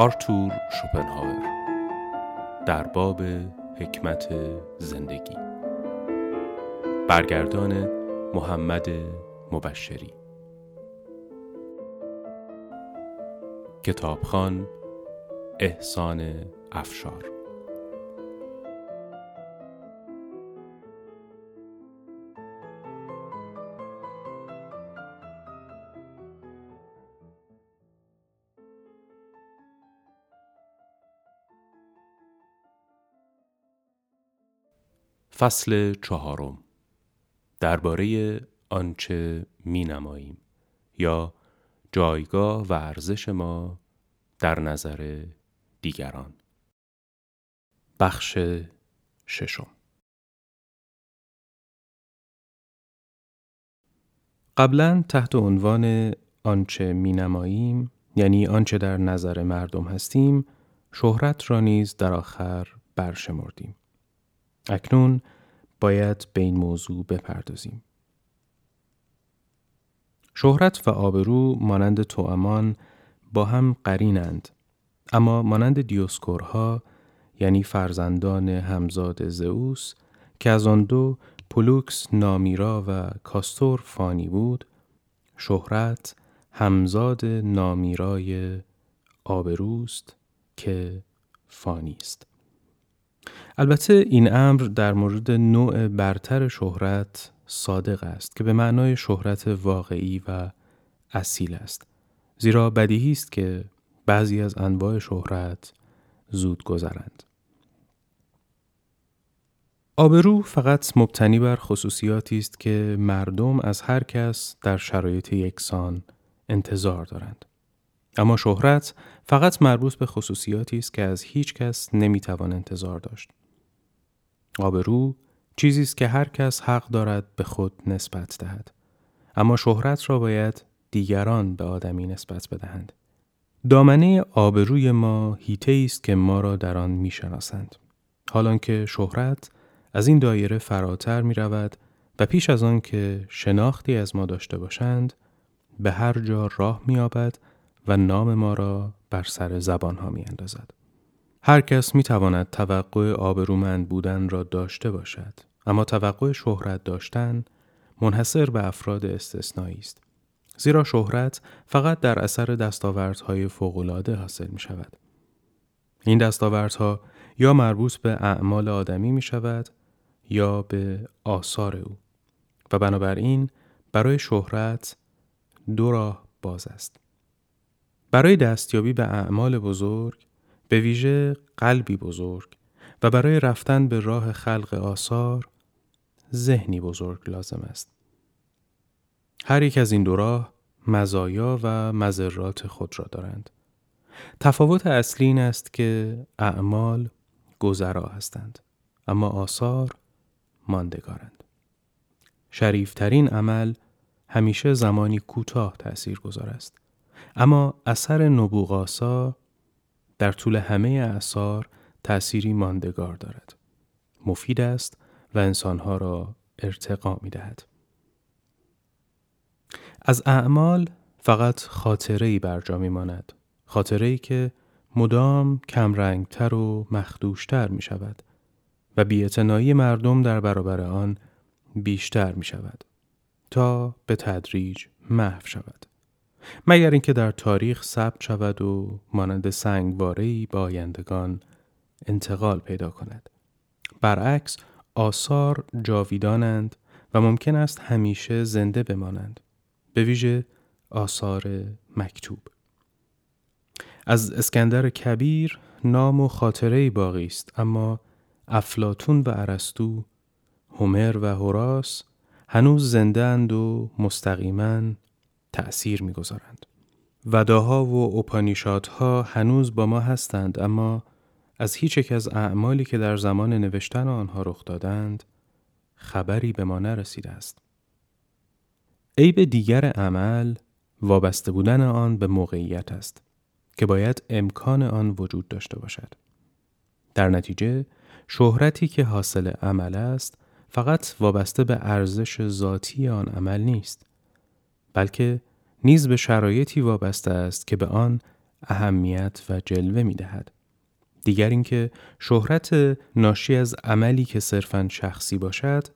آرتور شوپنهاور در باب حکمت زندگی. برگردان محمد مبشری. کتابخان احسان افشار. فصل چهارم. درباره آنچه می نماییم یا جایگاه و ارزش ما در نظر دیگران. بخش ششم. قبلا تحت عنوان آنچه می نماییم یعنی آنچه در نظر مردم هستیم شهرت را نیز در آخر برشمردیم. اکنون باید به این موضوع بپردازیم. شهرت و آبرو مانند توامان با هم قرینند اما مانند دیوسکورها یعنی فرزندان همزاد زئوس که از آن دو پولوکس نامیرا و کاستور فانی بود شهرت همزاد نامیرای آبروست که فانی است البته این امر در مورد نوع برتر شهرت صادق است که به معنای شهرت واقعی و اصیل است. زیرا بدیهی است که بعضی از انواع شهرت زود گذرند. آبرو فقط مبتنی بر خصوصیاتی است که مردم از هر کس در شرایط یکسان انتظار دارند. اما شهرت فقط مربوط به خصوصیاتی است که از هیچ کس نمی‌توان انتظار داشت. آبرو چیزی است که هر کس حق دارد به خود نسبت دهد. اما شهرت را باید دیگران به آدمی نسبت بدهند. دامنه آبروی ما هیته است که ما را در آن می‌شناسند. حالان که شهرت از این دایره فراتر می رود و پیش از آن که شناختی از ما داشته باشند به هر جا راه می و نام ما را بر سر زبان ها می اندازد. هر کس می تواند توقع آبرومند بودن را داشته باشد اما توقع شهرت داشتن منحصر به افراد استثنایی است. زیرا شهرت فقط در اثر دستاوردهای فوقالعاده حاصل می شود این دستاوردها یا مربوط به اعمال آدمی می شود یا به آثار او. و بنابراین برای شهرت دو راه باز است. برای دستیابی به اعمال بزرگ به ویژه قلبی بزرگ و برای رفتن به راه خلق آثار ذهنی بزرگ لازم است. هر یک از این دو راه مزایا و مذرات خود را دارند. تفاوت اصلی این است که اعمال گذرا هستند اما آثار ماندگارند. شریفترین عمل همیشه زمانی کوتاه تأثیر گذار است اما اثر نبوغاسا در طول همه اعثار تأثیری ماندگار دارد. مفید است و انسانها را ارتقا می دهد. از اعمال فقط خاطره ای بر جا می ماند. خاطره ای که مدام کمرنگتر و مخدوشتر می شود و بیعتنایی مردم در برابر آن بیشتر می شود تا به تدریج محو شود. مگر اینکه در تاریخ ثبت شود و مانند سنگواره‌ای با آیندگان انتقال پیدا کند. برعکس آثار جاویدانند و ممکن است همیشه زنده بمانند به ویژه آثار مکتوب. از اسکندر کبیر نام و خاطره باقی است اما افلاتون و ارسطو هومر و هوراس هنوز زنده اند و مستقیما تأثیر می‌گذارند. وداها و اوپانیشادها هنوز با ما هستند اما از هیچ یک از اعمالی که در زمان نوشتن آنها رخ دادند خبری به ما نرسیده است. عیب دیگر عمل وابسته بودن آن به موقعیت است که باید امکان آن وجود داشته باشد. در نتیجه شهرتی که حاصل عمل است فقط وابسته به ارزش ذاتی آن عمل نیست بلکه نیز به شرایطی وابسته است که به آن اهمیت و جلوه می دهد. دیگر اینکه شهرت ناشی از عملی که صرفا شخصی باشد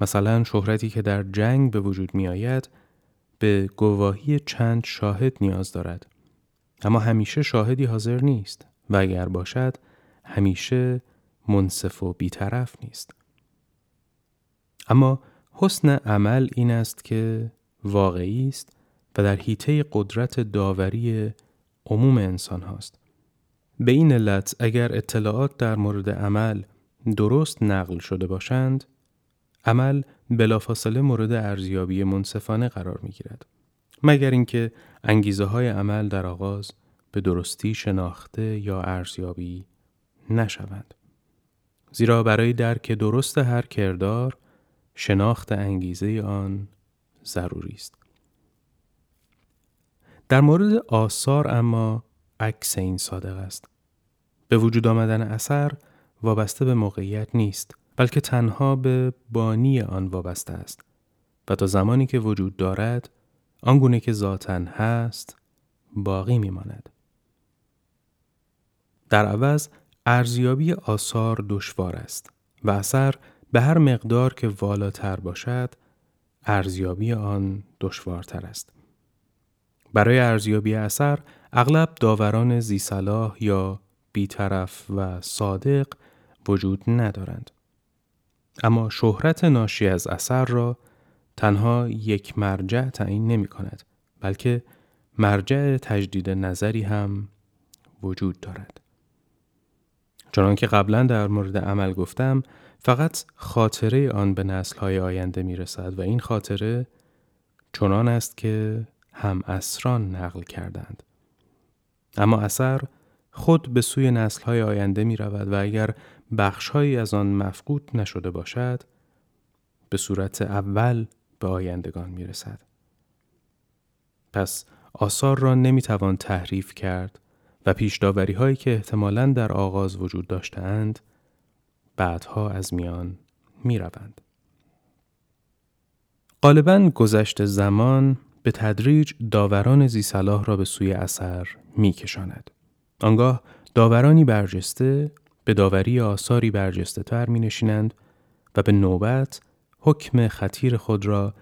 مثلا شهرتی که در جنگ به وجود می آید به گواهی چند شاهد نیاز دارد اما همیشه شاهدی حاضر نیست و اگر باشد همیشه منصف و بیطرف نیست اما حسن عمل این است که واقعی است و در حیطه قدرت داوری عموم انسان هاست. به این علت اگر اطلاعات در مورد عمل درست نقل شده باشند عمل بلافاصله مورد ارزیابی منصفانه قرار می گیرد. مگر اینکه انگیزه های عمل در آغاز به درستی شناخته یا ارزیابی نشوند. زیرا برای درک درست هر کردار شناخت انگیزه آن ضروری است. در مورد آثار اما عکس این صادق است. به وجود آمدن اثر وابسته به موقعیت نیست بلکه تنها به بانی آن وابسته است و تا زمانی که وجود دارد آنگونه که ذاتا هست باقی میماند. در عوض ارزیابی آثار دشوار است و اثر به هر مقدار که والاتر باشد ارزیابی آن دشوارتر است. برای ارزیابی اثر اغلب داوران زیصلاح یا بیطرف و صادق وجود ندارند. اما شهرت ناشی از اثر را تنها یک مرجع تعیین نمی کند بلکه مرجع تجدید نظری هم وجود دارد. چنانکه قبلا در مورد عمل گفتم فقط خاطره آن به نسلهای آینده می رسد و این خاطره چنان است که هم اسران نقل کردند. اما اثر خود به سوی نسلهای آینده می رود و اگر بخشهایی از آن مفقود نشده باشد به صورت اول به آیندگان می رسد. پس آثار را نمی توان تحریف کرد و پیشداوری هایی که احتمالاً در آغاز وجود داشتند بعدها از میان می روند. غالبا گذشت زمان به تدریج داوران زیصلاح را به سوی اثر می کشاند. آنگاه داورانی برجسته به داوری آثاری برجسته تر می نشینند و به نوبت حکم خطیر خود را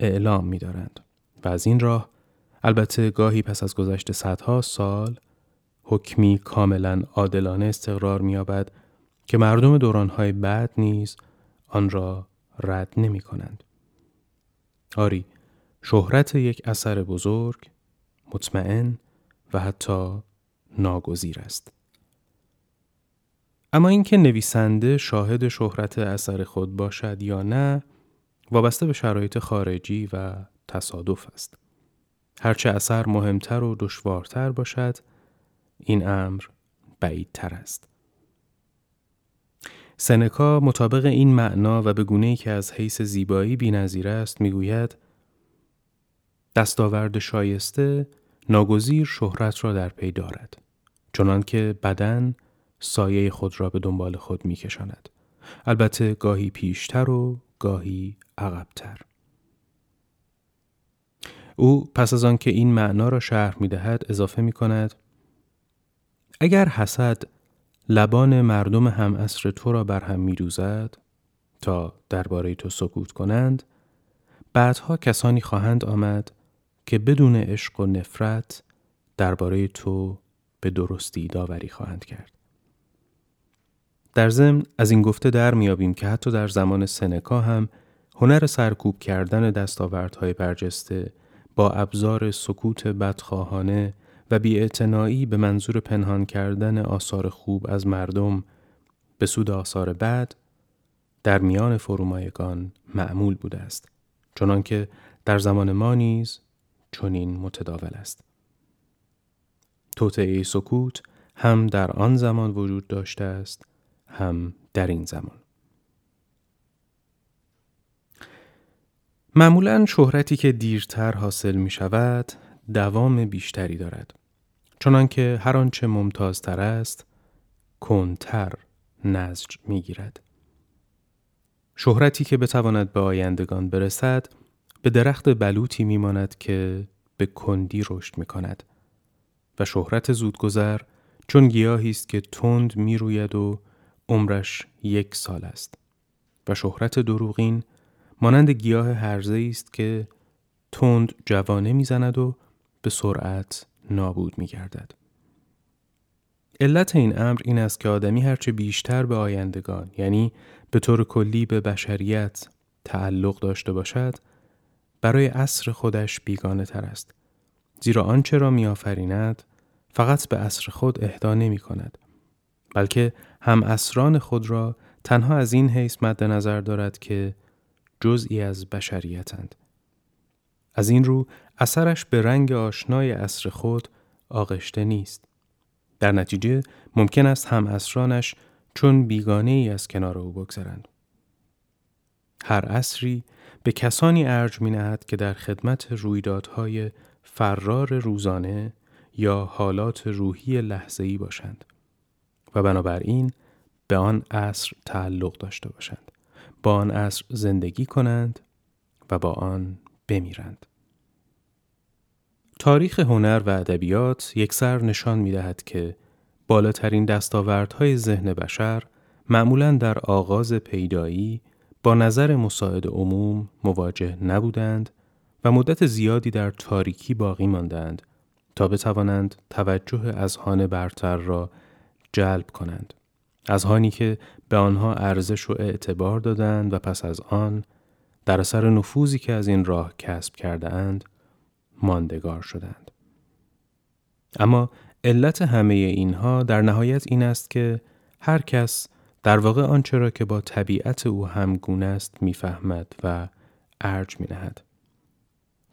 اعلام می دارند. و از این راه البته گاهی پس از گذشت صدها سال حکمی کاملا عادلانه استقرار می‌یابد که مردم دورانهای بعد نیز آن را رد نمی کنند. آری شهرت یک اثر بزرگ مطمئن و حتی ناگزیر است. اما اینکه نویسنده شاهد شهرت اثر خود باشد یا نه وابسته به شرایط خارجی و تصادف است. هرچه اثر مهمتر و دشوارتر باشد این امر بعیدتر است. سنکا مطابق این معنا و به گونه که از حیث زیبایی بینظیر است می‌گوید دستاورد شایسته ناگزیر شهرت را در پی دارد چنان که بدن سایه خود را به دنبال خود میکشاند. البته گاهی پیشتر و گاهی عقبتر. او پس از آنکه این معنا را شرح می دهد اضافه می کند اگر حسد لبان مردم هم اصر تو را بر هم می دوزد تا درباره تو سکوت کنند بعدها کسانی خواهند آمد که بدون عشق و نفرت درباره تو به درستی داوری خواهند کرد. در ضمن از این گفته در میابیم که حتی در زمان سنکا هم هنر سرکوب کردن دستاوردهای برجسته با ابزار سکوت بدخواهانه و بیاعتنایی به منظور پنهان کردن آثار خوب از مردم به سود آثار بد در میان فرومایگان معمول بوده است چنانکه در زمان ما نیز چنین متداول است. توطعه سکوت هم در آن زمان وجود داشته است هم در این زمان. معمولا شهرتی که دیرتر حاصل می شود دوام بیشتری دارد. چنانکه هر آنچه ممتازتر است کنتر نزج می‌گیرد. شهرتی که بتواند به آیندگان برسد به درخت بلوطی میماند که به کندی رشد می کند و شهرت زودگذر چون گیاهی است که تند می‌روید و عمرش یک سال است. و شهرت دروغین مانند گیاه هرزه است که تند جوانه می‌زند و به سرعت نابود میگردد. علت این امر این است که آدمی هرچه بیشتر به آیندگان یعنی به طور کلی به بشریت تعلق داشته باشد برای عصر خودش بیگانه تر است زیرا آنچه را میآفریند فقط به عصر خود اهدا نمی کند بلکه هم اسران خود را تنها از این حیث مد نظر دارد که جزئی از بشریتند از این رو اثرش به رنگ آشنای عصر خود آغشته نیست در نتیجه ممکن است هم اسرانش چون بیگانه ای از کنار او بگذرند. هر عصری به کسانی ارج می نهد که در خدمت رویدادهای فرار روزانه یا حالات روحی لحظه‌ای باشند و بنابراین به آن عصر تعلق داشته باشند با آن عصر زندگی کنند و با آن بمیرند تاریخ هنر و ادبیات سر نشان می دهد که بالاترین دستاوردهای ذهن بشر معمولا در آغاز پیدایی با نظر مساعد عموم مواجه نبودند و مدت زیادی در تاریکی باقی ماندند تا بتوانند توجه اذهان برتر را جلب کنند. اذهانی که به آنها ارزش و اعتبار دادند و پس از آن در اثر نفوذی که از این راه کسب کرده اند ماندگار شدند. اما علت همه اینها در نهایت این است که هر کس در واقع آنچه را که با طبیعت او همگونه است می‌فهمد و ارج می نهد.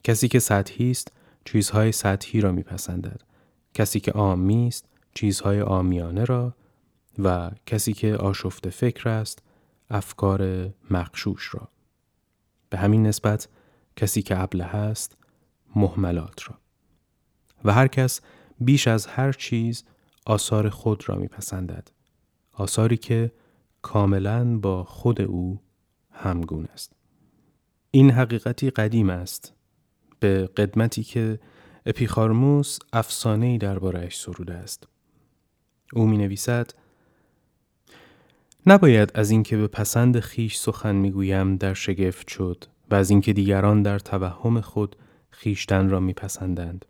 کسی که سطحی است چیزهای سطحی را میپسندد. کسی که آمی است چیزهای آمیانه را و کسی که آشفت فکر است افکار مخشوش را. به همین نسبت کسی که ابله است محملات را. و هر کس بیش از هر چیز آثار خود را میپسندد. آثاری که کاملا با خود او همگون است. این حقیقتی قدیم است به قدمتی که اپیخارموس افسانه‌ای دربارهش سروده است. او می نویسد نباید از اینکه به پسند خیش سخن می‌گویم در شگفت شد و از اینکه دیگران در توهم خود خیشتن را میپسندند.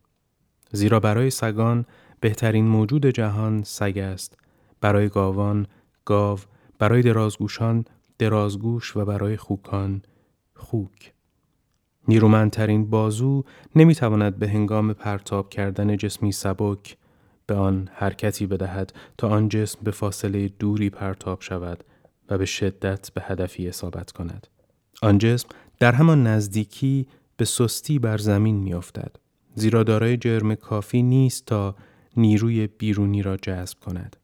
زیرا برای سگان بهترین موجود جهان سگ است. برای گاوان گاو برای درازگوشان درازگوش و برای خوکان خوک. نیرومندترین بازو نمی‌تواند به هنگام پرتاب کردن جسمی سبک به آن حرکتی بدهد تا آن جسم به فاصله دوری پرتاب شود و به شدت به هدفی اصابت کند. آن جسم در همان نزدیکی به سستی بر زمین میافتد زیرا دارای جرم کافی نیست تا نیروی بیرونی را جذب کند.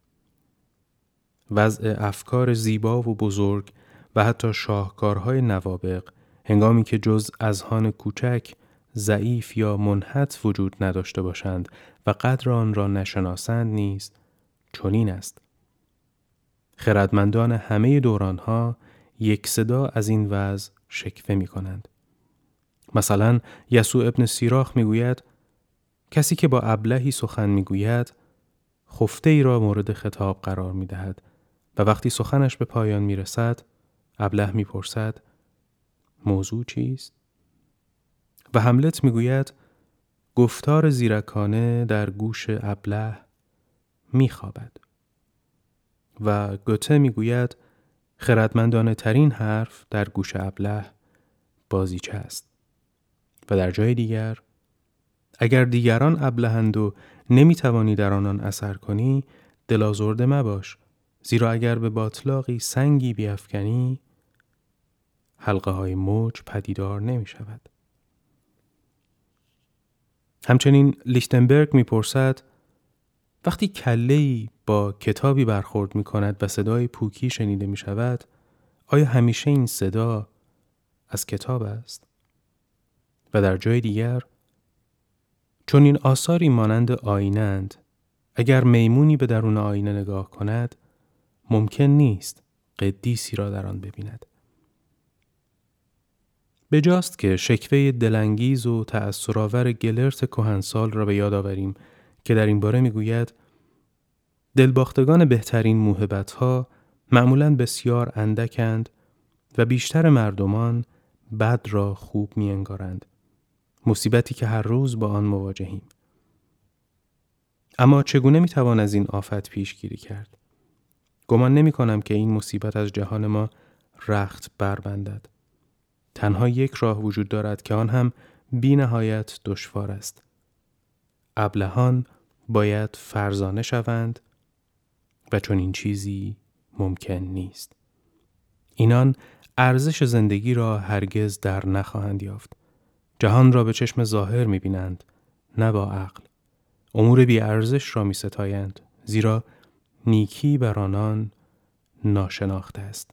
وضع افکار زیبا و بزرگ و حتی شاهکارهای نوابق هنگامی که جز اذهان کوچک ضعیف یا منحت وجود نداشته باشند و قدر آن را نشناسند نیست چنین است خردمندان همه دورانها یک صدا از این وضع شکفه می کنند. مثلا یسوع ابن سیراخ می‌گوید کسی که با ابلهی سخن می‌گوید خفته ای را مورد خطاب قرار می دهد و وقتی سخنش به پایان می رسد ابله می پرسد موضوع چیست؟ و حملت می گوید گفتار زیرکانه در گوش ابله می خوابد. و گوته می گوید خردمندانه ترین حرف در گوش ابله بازیچه است. و در جای دیگر اگر دیگران ابلهند و نمی توانی در آنان اثر کنی دلازرده مباش زیرا اگر به باطلاقی سنگی بیافکنی حلقه های موج پدیدار نمی شود. همچنین لیشتنبرگ می‌پرسد وقتی کله با کتابی برخورد می کند و صدای پوکی شنیده می شود آیا همیشه این صدا از کتاب است؟ و در جای دیگر چون این آثاری مانند آینند اگر میمونی به درون آینه نگاه کند ممکن نیست قدیسی را در آن ببیند بجاست که شکوه دلانگیز و تأثرآور گلرت کهنسال را به یاد آوریم که در این باره می‌گوید دلباختگان بهترین موهبت ها معمولا بسیار اندکند و بیشتر مردمان بد را خوب می انگارند. مصیبتی که هر روز با آن مواجهیم. اما چگونه می توان از این آفت پیشگیری کرد؟ گمان نمی کنم که این مصیبت از جهان ما رخت بربندد. تنها یک راه وجود دارد که آن هم بی نهایت دشوار است. ابلهان باید فرزانه شوند و چون این چیزی ممکن نیست. اینان ارزش زندگی را هرگز در نخواهند یافت. جهان را به چشم ظاهر می بینند نه با عقل. امور بی ارزش را می ستایند زیرا نیکی بر آنان ناشناخته است.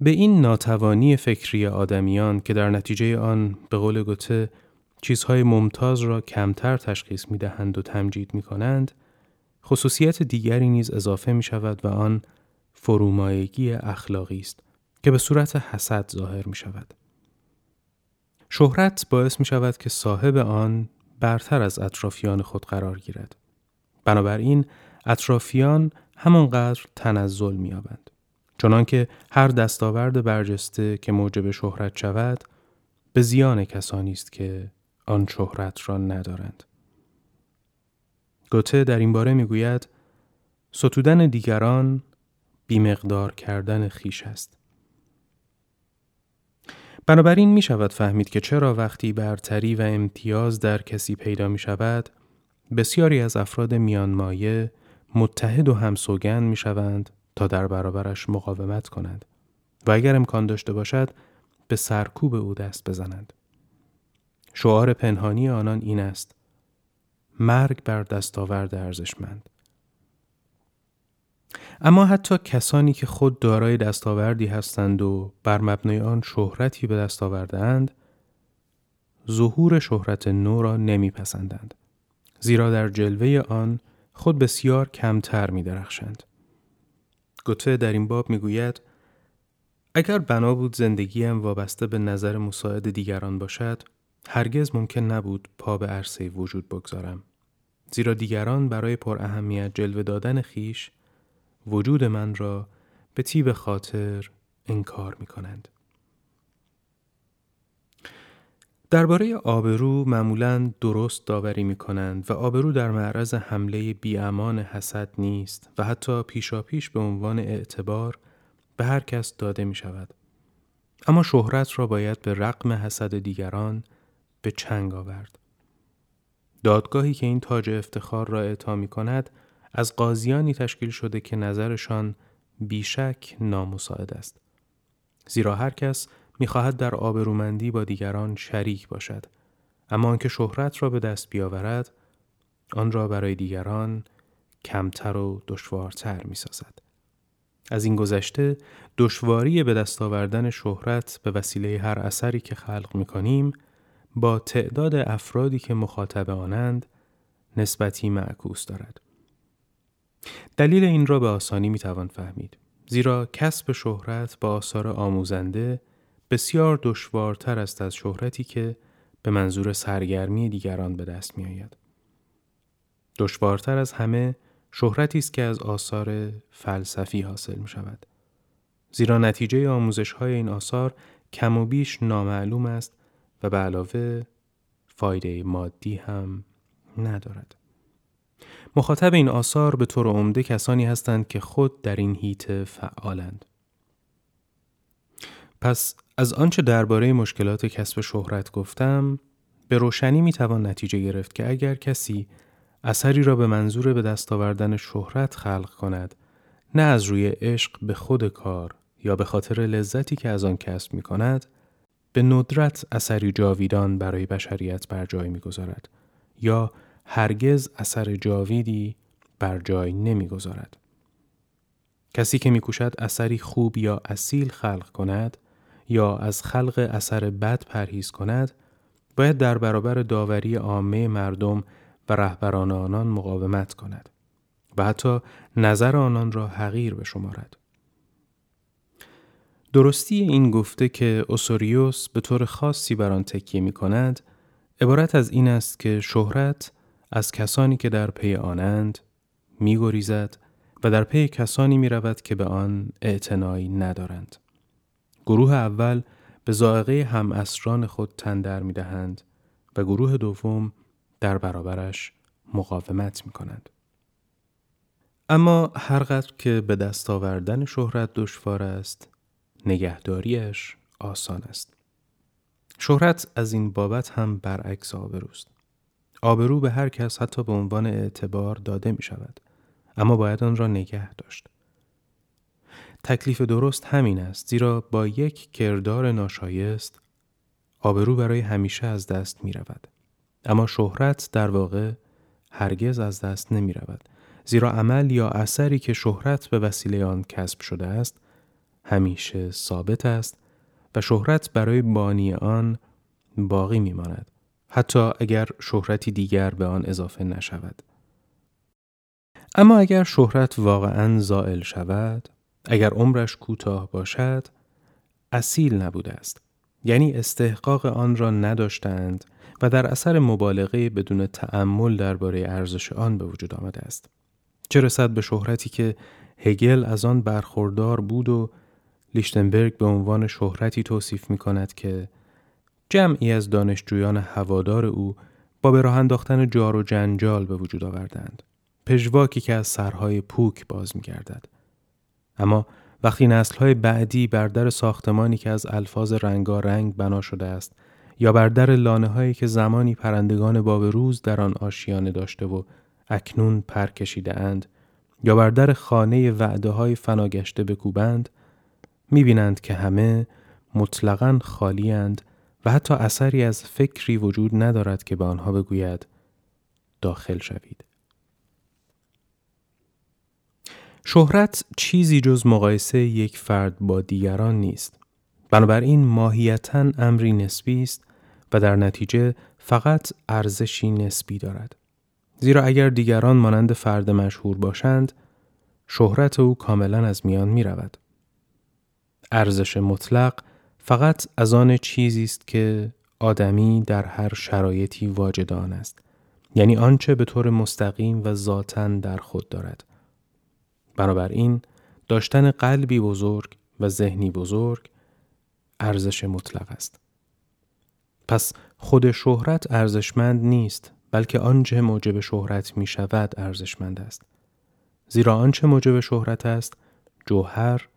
به این ناتوانی فکری آدمیان که در نتیجه آن به قول گوته چیزهای ممتاز را کمتر تشخیص می دهند و تمجید می کنند، خصوصیت دیگری نیز اضافه می شود و آن فرومایگی اخلاقی است که به صورت حسد ظاهر می شود. شهرت باعث می شود که صاحب آن برتر از اطرافیان خود قرار گیرد. بنابراین اطرافیان همانقدر تنزل می آبند. چنانکه هر دستاورد برجسته که موجب شهرت شود به زیان کسانی است که آن شهرت را ندارند. گوته در این باره می‌گوید ستودن دیگران بیمقدار کردن خیش است. بنابراین می شود فهمید که چرا وقتی برتری و امتیاز در کسی پیدا می شود بسیاری از افراد میانمایه متحد و همسوگن می شوند تا در برابرش مقاومت کنند و اگر امکان داشته باشد به سرکوب او دست بزنند. شعار پنهانی آنان این است مرگ بر دستاورد ارزشمند اما حتی کسانی که خود دارای دستاوردی هستند و بر مبنای آن شهرتی به دست آوردهاند ظهور شهرت نو را نمیپسندند زیرا در جلوه آن خود بسیار کمتر می درخشند. گوته در این باب می‌گوید اگر بنا بود زندگیم وابسته به نظر مساعد دیگران باشد هرگز ممکن نبود پا به عرصه وجود بگذارم زیرا دیگران برای پر اهمیت جلوه دادن خیش وجود من را به تیب خاطر انکار می کنند. درباره آبرو معمولا درست داوری می کنند و آبرو در معرض حمله بیامان حسد نیست و حتی پیشاپیش به عنوان اعتبار به هر کس داده می شود. اما شهرت را باید به رقم حسد دیگران به چنگ آورد. دادگاهی که این تاج افتخار را اعطا می کند از قاضیانی تشکیل شده که نظرشان بیشک نامساعد است. زیرا هر کس می‌خواهد در آبرومندی با دیگران شریک باشد اما آنکه شهرت را به دست بیاورد آن را برای دیگران کمتر و دشوارتر می‌سازد از این گذشته دشواری به دست آوردن شهرت به وسیله هر اثری که خلق می کنیم با تعداد افرادی که مخاطب آنند نسبتی معکوس دارد. دلیل این را به آسانی می توان فهمید. زیرا کسب شهرت با آثار آموزنده بسیار دشوارتر است از شهرتی که به منظور سرگرمی دیگران به دست می آید. دشوارتر از همه شهرتی است که از آثار فلسفی حاصل می شود. زیرا نتیجه آموزش های این آثار کم و بیش نامعلوم است و به علاوه فایده مادی هم ندارد. مخاطب این آثار به طور عمده کسانی هستند که خود در این هیت فعالند. پس از آنچه درباره مشکلات کسب شهرت گفتم به روشنی می توان نتیجه گرفت که اگر کسی اثری را به منظور به دست آوردن شهرت خلق کند نه از روی عشق به خود کار یا به خاطر لذتی که از آن کسب می کند به ندرت اثری جاویدان برای بشریت بر جای می‌گذارد یا هرگز اثر جاویدی بر جای نمی‌گذارد. کسی که میکوشد اثری خوب یا اصیل خلق کند یا از خلق اثر بد پرهیز کند باید در برابر داوری عامه مردم و رهبران آنان مقاومت کند و حتی نظر آنان را حقیر بشمارد. درستی این گفته که اوسوریوس به طور خاصی بر آن تکیه می کند عبارت از این است که شهرت از کسانی که در پی آنند میگریزد و در پی کسانی می رود که به آن اعتنایی ندارند. گروه اول به زائقه هم اسران خود تندر می دهند و گروه دوم در برابرش مقاومت می کنند. اما هرقدر که به دست آوردن شهرت دشوار است نگهداریش آسان است. شهرت از این بابت هم برعکس آبروست. آبرو به هر کس حتی به عنوان اعتبار داده می شود. اما باید آن را نگه داشت. تکلیف درست همین است زیرا با یک کردار ناشایست آبرو برای همیشه از دست می رود. اما شهرت در واقع هرگز از دست نمی رود. زیرا عمل یا اثری که شهرت به وسیله آن کسب شده است همیشه ثابت است و شهرت برای بانی آن باقی می ماند. حتی اگر شهرتی دیگر به آن اضافه نشود. اما اگر شهرت واقعا زائل شود، اگر عمرش کوتاه باشد، اصیل نبوده است. یعنی استحقاق آن را نداشتند و در اثر مبالغه بدون تأمل درباره ارزش آن به وجود آمده است. چه رسد به شهرتی که هگل از آن برخوردار بود و لیشتنبرگ به عنوان شهرتی توصیف می کند که جمعی از دانشجویان هوادار او با به راه انداختن جار و جنجال به وجود آوردند. پژواکی که از سرهای پوک باز می گردد. اما وقتی نسلهای بعدی بر در ساختمانی که از الفاظ رنگارنگ بنا شده است یا بر در لانه هایی که زمانی پرندگان باب روز در آن آشیانه داشته و اکنون پر کشیده اند یا بر در خانه وعده های فناگشته بکوبند می بینند که همه مطلقا خالی اند و حتی اثری از فکری وجود ندارد که به آنها بگوید داخل شوید. شهرت چیزی جز مقایسه یک فرد با دیگران نیست. بنابراین ماهیتا امری نسبی است و در نتیجه فقط ارزشی نسبی دارد. زیرا اگر دیگران مانند فرد مشهور باشند، شهرت او کاملا از میان می رود. ارزش مطلق فقط از آن چیزی است که آدمی در هر شرایطی واجد آن است. یعنی آنچه به طور مستقیم و ذاتا در خود دارد. بنابراین داشتن قلبی بزرگ و ذهنی بزرگ ارزش مطلق است. پس خود شهرت ارزشمند نیست بلکه آنچه موجب شهرت می شود ارزشمند است. زیرا آنچه موجب شهرت است جوهر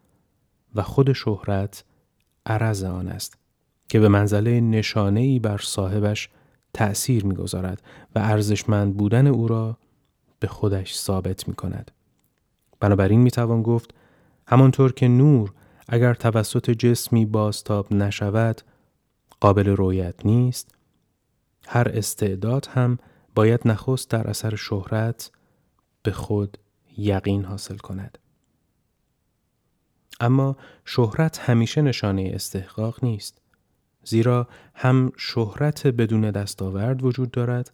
و خود شهرت عرض آن است که به منزله نشانه ای بر صاحبش تأثیر می‌گذارد و ارزشمند بودن او را به خودش ثابت می کند. بنابراین می توان گفت همانطور که نور اگر توسط جسمی بازتاب نشود قابل رویت نیست هر استعداد هم باید نخست در اثر شهرت به خود یقین حاصل کند. اما شهرت همیشه نشانه استحقاق نیست. زیرا هم شهرت بدون دستاورد وجود دارد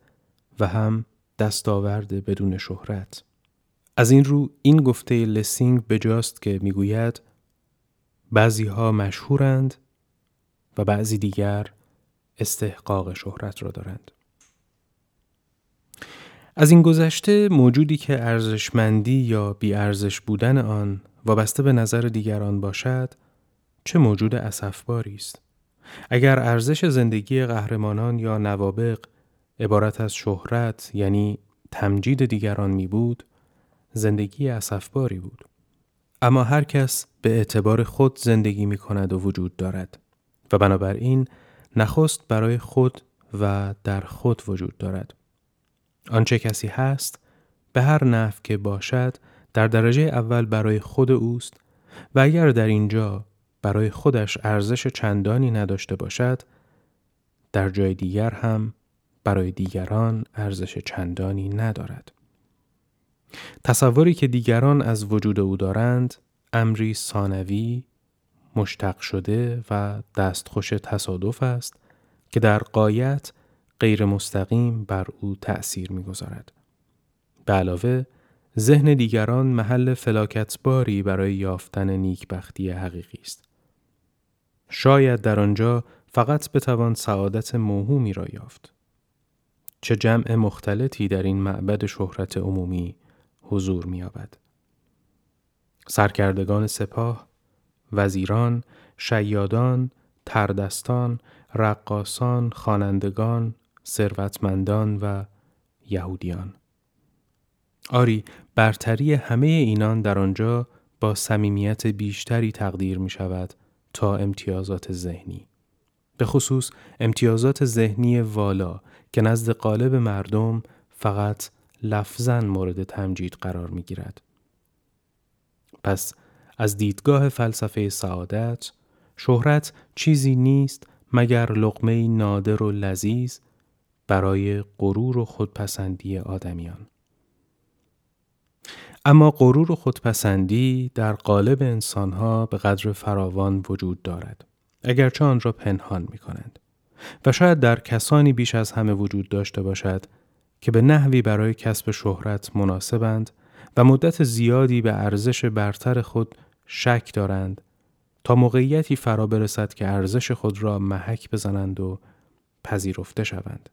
و هم دستاورد بدون شهرت. از این رو این گفته لسینگ بجاست که می‌گوید بعضی ها مشهورند و بعضی دیگر استحقاق شهرت را دارند. از این گذشته موجودی که ارزشمندی یا بیارزش بودن آن وابسته به نظر دیگران باشد چه موجود اسفباری است. اگر ارزش زندگی قهرمانان یا نوابق عبارت از شهرت یعنی تمجید دیگران می بود زندگی اسفباری بود. اما هر کس به اعتبار خود زندگی می کند و وجود دارد و بنابراین نخست برای خود و در خود وجود دارد. آنچه کسی هست به هر نحو که باشد در درجه اول برای خود اوست و اگر در اینجا برای خودش ارزش چندانی نداشته باشد در جای دیگر هم برای دیگران ارزش چندانی ندارد. تصوری که دیگران از وجود او دارند امری ثانوی مشتق شده و دستخوش تصادف است که در قایت غیر مستقیم بر او تأثیر می‌گذارد. به علاوه ذهن دیگران محل فلاکتباری برای یافتن نیکبختی حقیقی است. شاید در آنجا فقط بتوان سعادت موهومی را یافت چه جمع مختلطی در این معبد شهرت عمومی حضور می‌یابد. سرکردگان سپاه، وزیران، شیادان، تردستان، رقاسان، خوانندگان، ثروتمندان و یهودیان. آری برتری همه اینان در آنجا با صمیمیت بیشتری تقدیر می شود تا امتیازات ذهنی. به خصوص امتیازات ذهنی والا که نزد قالب مردم فقط لفظا مورد تمجید قرار می گیرد. پس از دیدگاه فلسفه سعادت شهرت چیزی نیست مگر لقمه نادر و لذیذ برای غرور و خودپسندی آدمیان. اما غرور و خودپسندی در قالب انسانها به قدر فراوان وجود دارد. اگرچه آن را پنهان می کنند. و شاید در کسانی بیش از همه وجود داشته باشد که به نحوی برای کسب شهرت مناسبند و مدت زیادی به ارزش برتر خود شک دارند تا موقعیتی فرا برسد که ارزش خود را محک بزنند و پذیرفته شوند.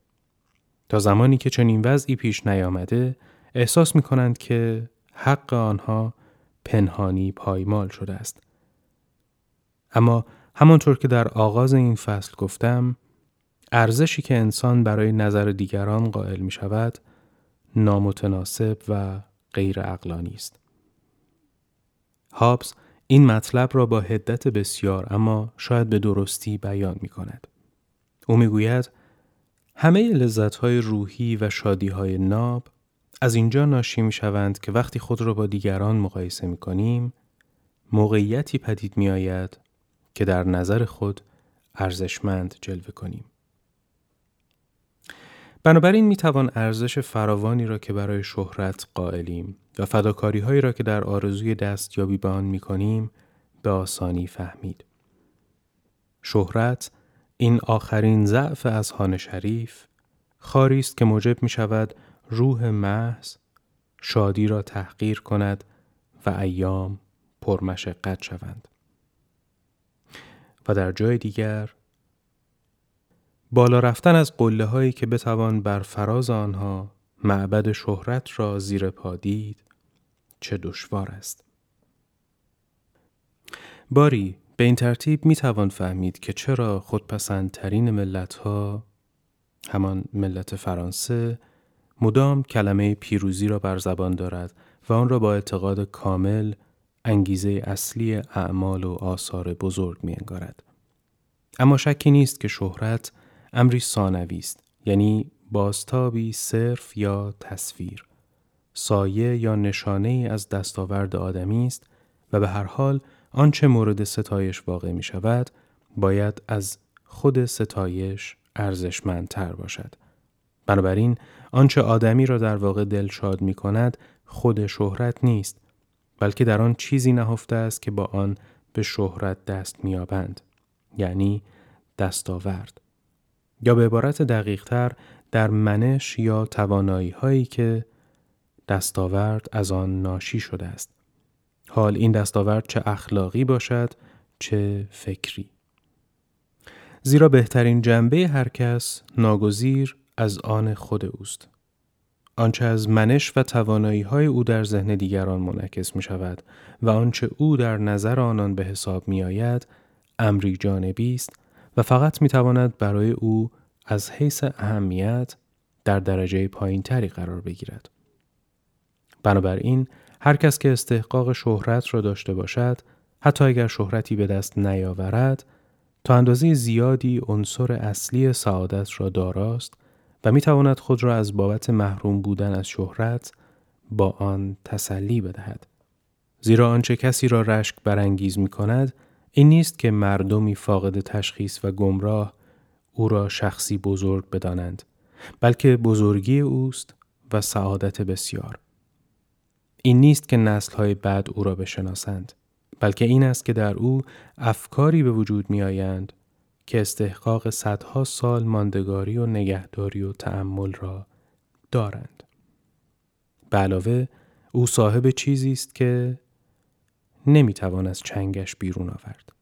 تا زمانی که چنین وضعی پیش نیامده احساس می کنند که حق آنها پنهانی پایمال شده است. اما همانطور که در آغاز این فصل گفتم ارزشی که انسان برای نظر دیگران قائل می شود نامتناسب و غیر اقلانی است. هابز این مطلب را با هدت بسیار اما شاید به درستی بیان می کند. او می گوید همه لذت های روحی و شادی های ناب از اینجا ناشی می شوند که وقتی خود را با دیگران مقایسه می کنیم موقعیتی پدید می آید که در نظر خود ارزشمند جلوه کنیم. بنابراین می توان ارزش فراوانی را که برای شهرت قائلیم و فداکاری هایی را که در آرزوی دستیابی به آن می کنیم به آسانی فهمید. شهرت این آخرین ضعف از خانه شریف خاری است که موجب می شود روح محض شادی را تحقیر کند و ایام پرمشقت شوند. و در جای دیگر بالا رفتن از قله هایی که بتوان بر فراز آنها معبد شهرت را زیر پا دید چه دشوار است. باری به این ترتیب می توان فهمید که چرا خودپسندترین ملت ها همان ملت فرانسه مدام کلمه پیروزی را بر زبان دارد و آن را با اعتقاد کامل انگیزه اصلی اعمال و آثار بزرگ می انگارد. اما شکی نیست که شهرت امری ثانوی است یعنی بازتابی صرف یا تصویر سایه یا نشانه از دستاورد آدمی است و به هر حال آنچه مورد ستایش واقع می شود باید از خود ستایش ارزشمندتر باشد بنابراین آنچه آدمی را در واقع دلشاد می کند خود شهرت نیست بلکه در آن چیزی نهفته است که با آن به شهرت دست میابند یعنی دستاورد. یا به عبارت دقیقتر در منش یا توانایی هایی که دستاورد از آن ناشی شده است. حال این دستاورد چه اخلاقی باشد چه فکری. زیرا بهترین جنبه هر کس ناگزیر از آن خود اوست آنچه از منش و توانایی های او در ذهن دیگران منعکس می شود و آنچه او در نظر آنان به حساب می آید امری جانبی است و فقط می تواند برای او از حیث اهمیت در درجه پایین تری قرار بگیرد. بنابراین هر کس که استحقاق شهرت را داشته باشد حتی اگر شهرتی به دست نیاورد تا اندازه زیادی عنصر اصلی سعادت را داراست و می تواند خود را از بابت محروم بودن از شهرت با آن تسلی بدهد. زیرا آنچه کسی را رشک برانگیز می کند این نیست که مردمی فاقد تشخیص و گمراه او را شخصی بزرگ بدانند بلکه بزرگی اوست و سعادت بسیار. این نیست که نسلهای بعد او را بشناسند بلکه این است که در او افکاری به وجود می آیند که استحقاق صدها سال ماندگاری و نگهداری و تأمل را دارند. به علاوه او صاحب چیزی است که نمی‌توان از چنگش بیرون آورد.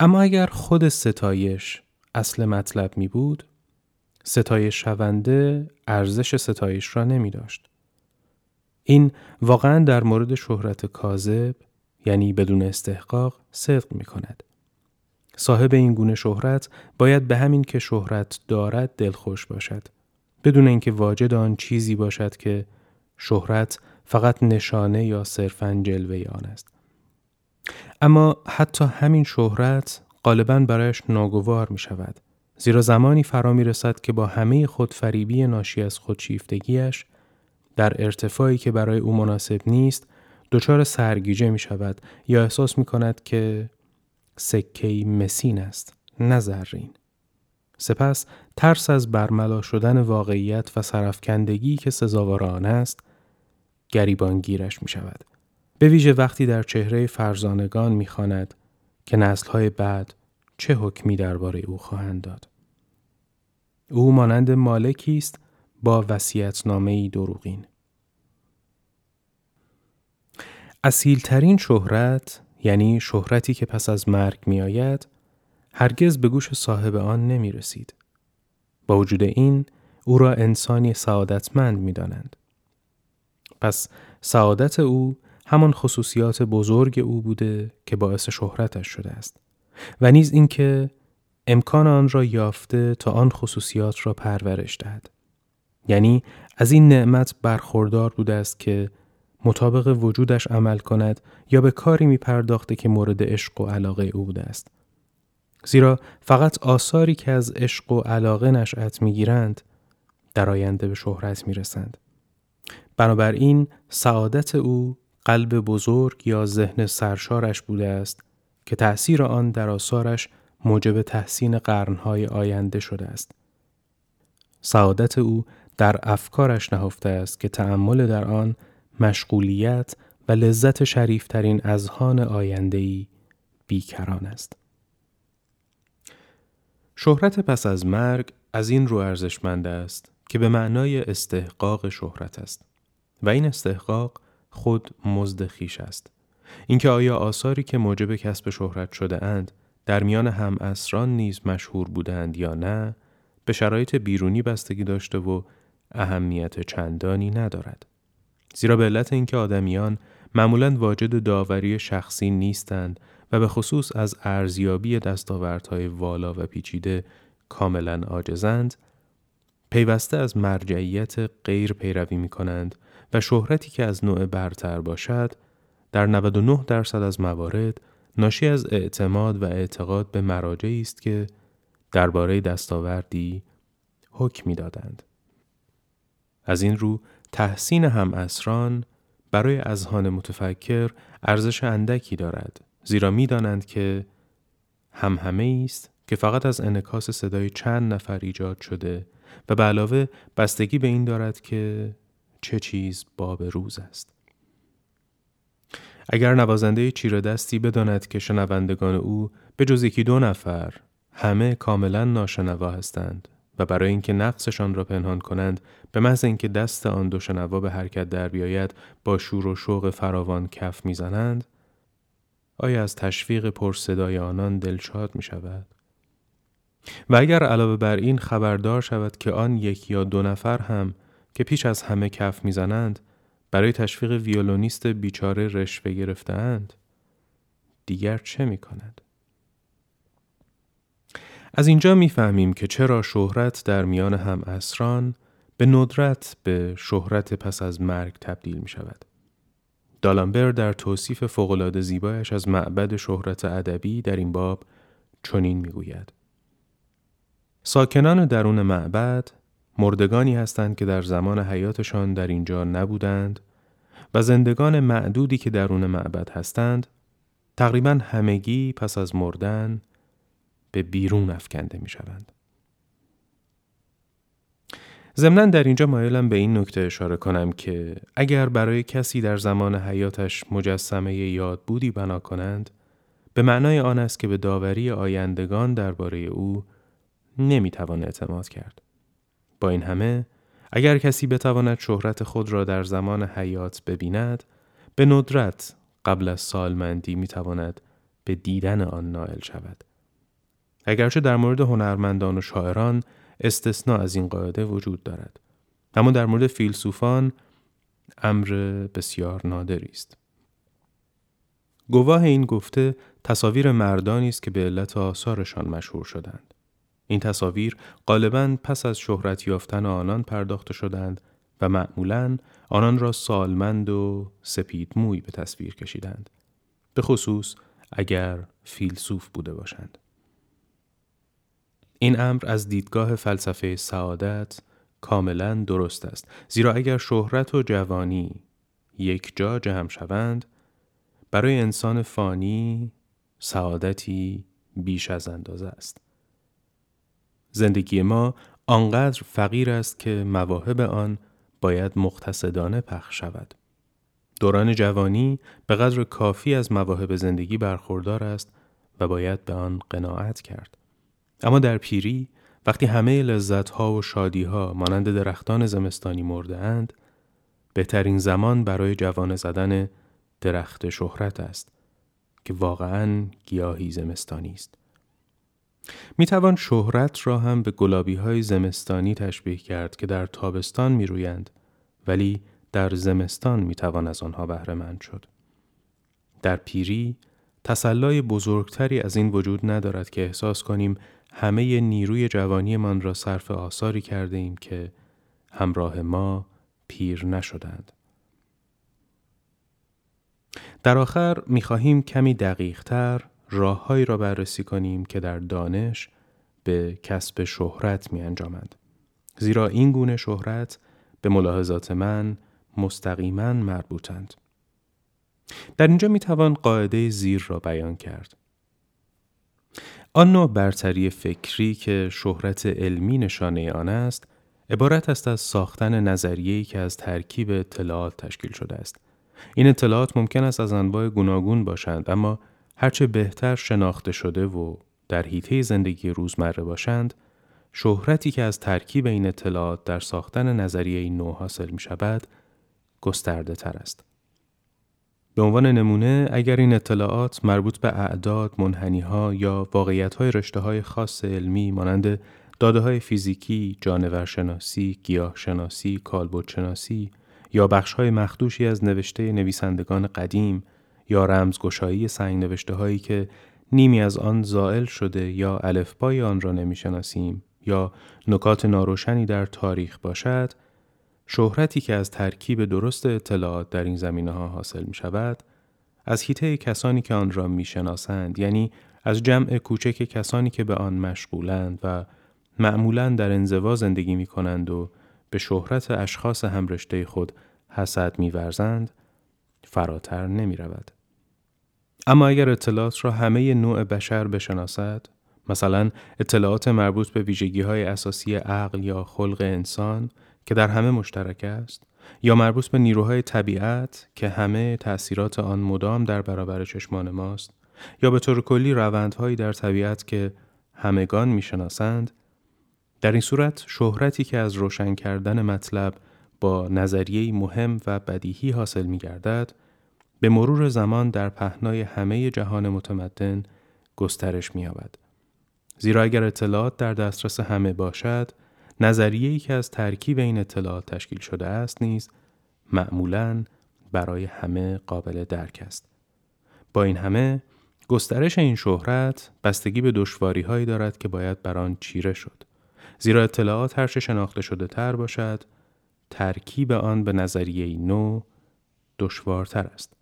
اما اگر خود ستایش اصل مطلب می بود، ستایش شونده ارزش ستایش را نمی داشت. این واقعا در مورد شهرت کاذب یعنی بدون استحقاق صدق می کند. صاحب این گونه شهرت باید به همین که شهرت دارد دلخوش باشد. بدون اینکه واجد آن چیزی باشد که شهرت فقط نشانه یا صرفا جلوه آن است. اما حتی همین شهرت غالبا برایش ناگوار می شود. زیرا زمانی فرا می رسد که با همه خودفریبی ناشی از خودشیفتگیش در ارتفاعی که برای او مناسب نیست دچار سرگیجه می شود یا احساس می کند که سکهی مسین است نه زرین. سپس ترس از برملا شدن واقعیت و سرفکندگی که سزاوار آن است گریبانگیرش می شود به ویژه وقتی در چهره فرزانگان می‌خواند که نسلهای بعد چه حکمی درباره او خواهند داد. او مانند مالکی است با وصیت‌نامه‌ای دروغین. اصیلترین شهرت یعنی شهرتی که پس از مرگ می آید هرگز به گوش صاحب آن نمی رسید. با وجود این او را انسانی سعادتمند می دانند. پس سعادت او همان خصوصیات بزرگ او بوده که باعث شهرتش شده است و نیز اینکه امکان آن را یافته تا آن خصوصیات را پرورش دهد یعنی از این نعمت برخوردار بوده است که مطابق وجودش عمل کند یا به کاری می پرداخته که مورد عشق و علاقه او بوده است. زیرا فقط آثاری که از عشق و علاقه نشأت می گیرند در آینده به شهرت می رسند. بنابراین سعادت او قلب بزرگ یا ذهن سرشارش بوده است که تأثیر آن در آثارش موجب تحسین قرنهای آینده شده است. سعادت او در افکارش نهفته است که تعمل در آن مشغولیت و لذت شریفترین اذهان آیندهی بیکران است. شهرت پس از مرگ از این رو ارزشمند است که به معنای استحقاق شهرت است و این استحقاق خود مزد خیش است. اینکه آیا آثاری که موجب کسب شهرت شده اند در میان هم اسران نیز مشهور بودند یا نه به شرایط بیرونی بستگی داشته و اهمیت چندانی ندارد. زیرا به علت اینکه آدمیان معمولا واجد داوری شخصی نیستند و به خصوص از ارزیابی دستاوردهای والا و پیچیده کاملا عاجزند پیوسته از مرجعیت غیر پیروی می کنند و شهرتی که از نوع برتر باشد در 99 درصد از موارد ناشی از اعتماد و اعتقاد به مراجعی است که درباره دستاوردی حکمی دادند. از این رو تحسین هم اسران برای اذهان متفکر ارزش اندکی دارد زیرا می‌دانند که هم همه است که فقط از انکاس صدای چند نفر ایجاد شده و به علاوه بستگی به این دارد که چه چیز باب روز است. اگر نوازنده چیره دستی بداند که شنوندگان او به جز یکی دو نفر همه کاملا ناشنوا هستند برای اینکه نقصشان را پنهان کنند به محض اینکه دست آن دو شنوا به حرکت در بیاید با شور و شوق فراوان کف می‌زنند آیا از تشویق پرصدای آنان دلشاد می شود؟ و اگر علاوه بر این خبردار شود که آن یک یا دو نفر هم که پیش از همه کف می‌زنند برای تشویق ویولونیست بیچاره رشوه گرفتهاند دیگر چه می کند؟ از اینجا می‌فهمیم که چرا شهرت در میان هم اسران به ندرت به شهرت پس از مرگ تبدیل می شود. دالامبر در توصیف فوقالعاده زیبایش از معبد شهرت ادبی در این باب چنین می‌گوید ساکنان درون معبد مردگانی هستند که در زمان حیاتشان در اینجا نبودند و زندگان معدودی که درون معبد هستند تقریبا همگی پس از مردن به بیرون افکنده می شوند. ضمنا در اینجا مایلم به این نکته اشاره کنم که اگر برای کسی در زمان حیاتش مجسمه یاد بودی بنا کنند به معنای آن است که به داوری آیندگان درباره او نمی‌توان اعتماد کرد. با این همه اگر کسی بتواند شهرت خود را در زمان حیات ببیند به ندرت قبل از سالمندی می‌تواند به دیدن آن نائل شود. اگرچه در مورد هنرمندان و شاعران استثناء از این قاعده وجود دارد. اما در مورد فیلسوفان امر بسیار نادری است. گواه این گفته تصاویر مردانی است که به علت آثارشان مشهور شدند. این تصاویر غالبا پس از شهرت یافتن آنان پرداخته شدند و معمولا آنان را سالمند و سپید موی به تصویر کشیدند. به خصوص اگر فیلسوف بوده باشند. این امر از دیدگاه فلسفه سعادت کاملا درست است زیرا اگر شهرت و جوانی یک جا جمع شوند برای انسان فانی سعادتی بیش از اندازه است. زندگی ما آنقدر فقیر است که مواهب آن باید مقتصدانه پخش شود. دوران جوانی به قدر کافی از مواهب زندگی برخوردار است و باید به آن قناعت کرد. اما در پیری وقتی همه لذتها و شادیها مانند درختان زمستانی مرده اند بهترین زمان برای جوان زدن درخت شهرت است که واقعا گیاهی زمستانی است می توان شهرت را هم به گلابی های زمستانی تشبیه کرد که در تابستان می رویند ولی در زمستان می توان از آنها بهره مند شد. در پیری تسلای بزرگتری از این وجود ندارد که احساس کنیم همه نیروی جوانیمان را صرف آثاری کرده ایم که همراه ما پیر نشدند. در آخر می خواهیم کمی دقیقتر راههایی را بررسی کنیم که در دانش به کسب شهرت می انجامند. زیرا این گونه شهرت به ملاحظات من مستقیما مربوطند. در اینجا می توان قاعده زیر را بیان کرد. آن نوع برتری فکری که شهرت علمی نشانه آن است، عبارت است از ساختن نظریه‌ای که از ترکیب اطلاعات تشکیل شده است. این اطلاعات ممکن است از انواع گوناگون باشند اما هرچه بهتر شناخته شده و در حیطه زندگی روزمره باشند شهرتی که از ترکیب این اطلاعات در ساختن نظریه نو حاصل می شود گسترده تر است. به عنوان نمونه اگر این اطلاعات مربوط به اعداد، منحنی ها یا واقعیت های رشته های خاص علمی مانند داده های فیزیکی، جانورشناسی، گیاهشناسی، کالبدشناسی یا بخش های مخدوشی از نوشته نویسندگان قدیم یا رمزگشایی سنگ نوشته هایی که نیمی از آن زائل شده یا الفبای آن را نمی‌شناسیم یا نکات ناروشنی در تاریخ باشد شهرتی که از ترکیب درست اطلاعات در این زمینه ها حاصل می شود از حیطه کسانی که آن را می شناسند یعنی از جمع کوچک کسانی که به آن مشغولند و معمولا در انزوا زندگی می کنند و به شهرت اشخاص همرشته خود حسد می ورزند فراتر نمی رود. اما اگر اطلاعات را همه نوع بشر بشناسد مثلا اطلاعات مربوط به ویژگی های اساسی عقل یا خلق انسان که در همه مشترک است یا مربوط به نیروهای طبیعت که همه تأثیرات آن مدام در برابر چشمان ماست یا به طور کلی روندهایی در طبیعت که همگان می‌شناسند در این صورت شهرتی که از روشن کردن مطلب با نظریه مهم و بدیهی حاصل می گردد به مرور زمان در پهنای همه جهان متمدن گسترش می یابد. زیرا اگر اطلاعات در دسترس همه باشد نظریه‌ای که از ترکیب این اطلاعات تشکیل شده است نیز معمولا برای همه قابل درک است. با این همه گسترش این شهرت بستگی به دشواری هایی دارد که باید بر آن چیره شد. زیرا اطلاعات هرچه شناخته شده تر باشد ترکیب آن به نظریه نو دشوارتر است.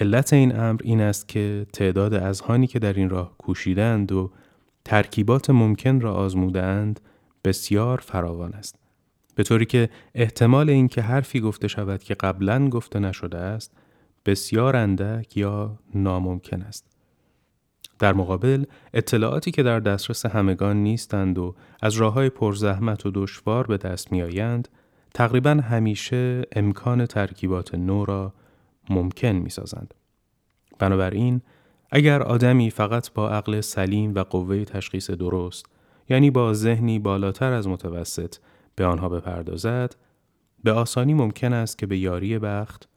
علت این امر این است که تعداد اذهانی که در این راه کوشیدند و ترکیبات ممکن را آزمودند بسیار فراوان است. به طوری که احتمال اینکه حرفی گفته شود که قبلا گفته نشده است بسیار اندک یا ناممکن است. در مقابل اطلاعاتی که در دسترس همگان نیستند و از راه های پرزحمت و دشوار به دست می آیند تقریبا همیشه امکان ترکیبات نو را ممکن می سازند. بنابراین اگر آدمی فقط با عقل سلیم و قوه تشخیص درست یعنی با ذهنی بالاتر از متوسط به آنها بپردازد به آسانی ممکن است که به یاری بخت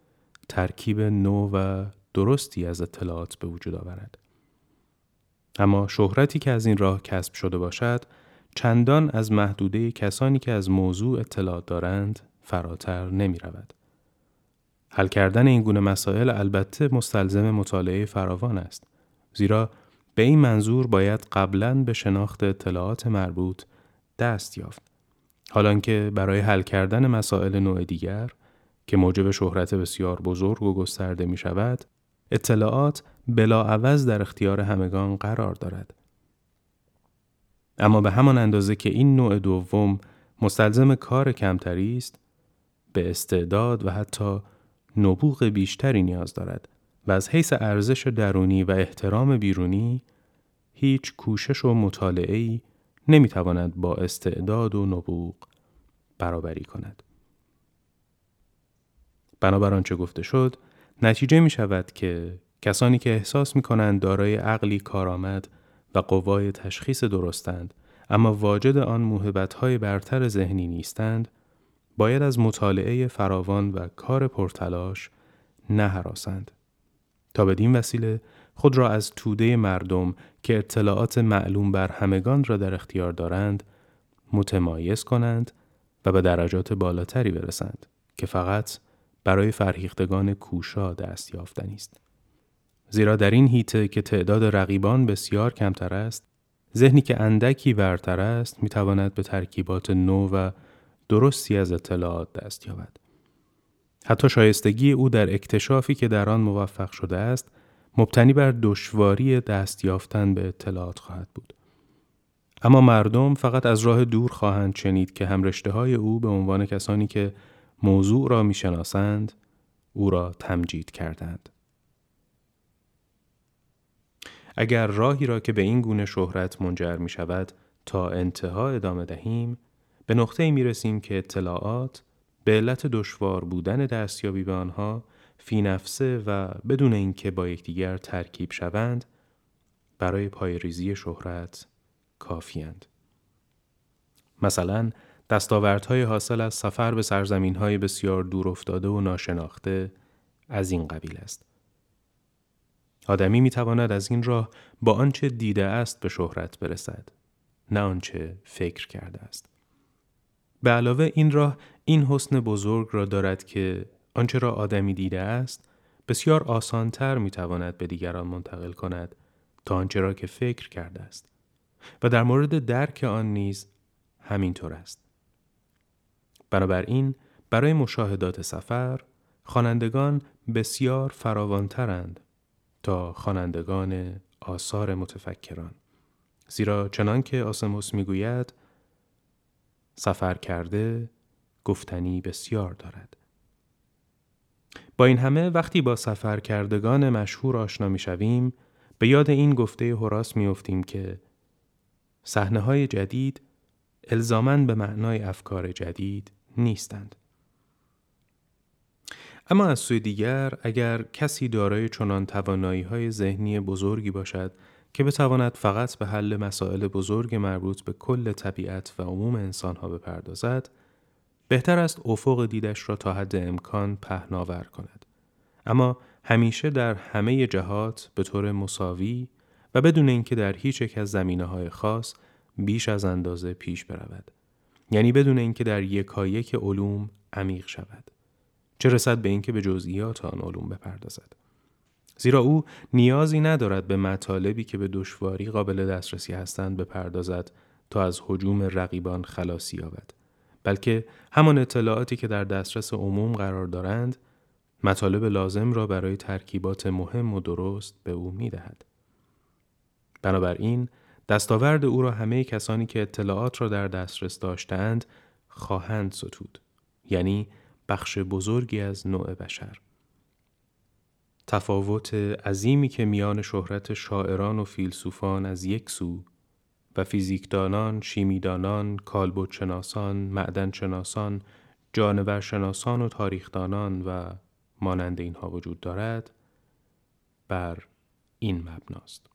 ترکیب نو و درستی از اطلاعات به وجود آورد. اما شهرتی که از این راه کسب شده باشد چندان از محدوده کسانی که از موضوع اطلاع دارند فراتر نمی رود. حل کردن این گونه مسائل البته مستلزم مطالعه فراوان است زیرا به این منظور باید قبلا به شناخت اطلاعات مربوط دست یافت. حالانکه برای حل کردن مسائل نوع دیگر که موجب شهرت بسیار بزرگ و گسترده می شود اطلاعات بلاعوض در اختیار همگان قرار دارد. اما به همان اندازه که این نوع دوم مستلزم کار کمتری است به استعداد و حتی نبوغ بیشتری نیاز دارد. و از حیث ارزش درونی و احترام بیرونی هیچ کوشش و مطالعه‌ای نمی‌تواند با استعداد و نبوغ برابری کند. بنابر آنچه گفته شد، نتیجه می شود که کسانی که احساس می کنند دارای عقلی کارآمد و قوای تشخیص درستند اما واجد آن موهبت‌های برتر ذهنی نیستند باید از مطالعه فراوان و کار پرتلاش نهراسند تا بدین وسیله خود را از توده مردم که اطلاعات معلوم بر همگان را در اختیار دارند متمایز کنند و به درجات بالاتری برسند که فقط برای فرهیختگان کوشا دست یافتنی است. زیرا در این هیته که تعداد رقیبان بسیار کمتر است، ذهنی که اندکی برتر است می‌تواند به ترکیبات نو و درستی از اطلاعات دست یابد. حتی شایستگی او در اکتشافی که در آن موفق شده است مبتنی بر دشواری دست یافتن به اطلاعات خواهد بود. اما مردم فقط از راه دور خواهند شنید که همرشته های او به عنوان کسانی که موضوع را می‌شناسند او را تمجید کردند. اگر راهی را که به این گونه شهرت منجر می شود تا انتها ادامه دهیم به نقطه می رسیم که اطلاعات به علت دشوار بودن دستیابی به آنها فی نفسه و بدون اینکه با یکدیگر ترکیب شوند برای پایریزی شهرت کافیند. مثلا دستاوردهای حاصل از سفر به سرزمینهای بسیار دور افتاده و ناشناخته از این قبیل است. آدمی می تواند از این راه با آنچه دیده است به شهرت برسد نه آنچه فکر کرده است. به علاوه این راه این حسن بزرگ را دارد که آنچه را آدمی دیده است بسیار آسانتر می تواند به دیگران منتقل کند تا آنچه را که فکر کرده است و در مورد درک آن نیز همینطور است. بنابراین برای مشاهدات سفر خوانندگان بسیار فراوانترند تا خوانندگان آثار متفکران زیرا چنان که آسموس می‌گوید سفر کرده گفتنی بسیار دارد. با این همه وقتی با سفر کردگان مشهور آشنا می شویم به یاد این گفته هراس می افتیم که صحنه های جدید الزامن به معنای افکار جدید نیستند. اما از سوی دیگر اگر کسی دارای چنان توانایی های ذهنی بزرگی باشد که بتواند فقط به حل مسائل بزرگ مربوط به کل طبیعت و عموم انسانها بپردازد بهتر است افق دیدش را تا حد امکان پهناور کند. اما همیشه در همه جهات به طور مساوی و بدون اینکه در هیچ یک از زمینه های خاص بیش از اندازه پیش برود. یعنی بدون اینکه در یکایک علوم عمیق شود. چه رسد به اینکه به جزئیات آن علوم بپردازد. زیرا او نیازی ندارد به مطالبی که به دشواری قابل دسترسی هستند بپردازد تا از حجوم رقیبان خلاصی یابد. بلکه همان اطلاعاتی که در دسترس عموم قرار دارند مطالب لازم را برای ترکیبات مهم و درست به او می دهد. بنابراین دستاورد او را همه کسانی که اطلاعات را در دسترس داشتند خواهند ستود یعنی بخش بزرگی از نوع بشر تفاوت عظیمی که میان شهرت شاعران و فیلسوفان از یک سو و فیزیکدانان، شیمیدانان، کالبدشناسان، معدنشناسان، جانورشناسان و تاریخدانان و مانند اینها وجود دارد بر این مبناست.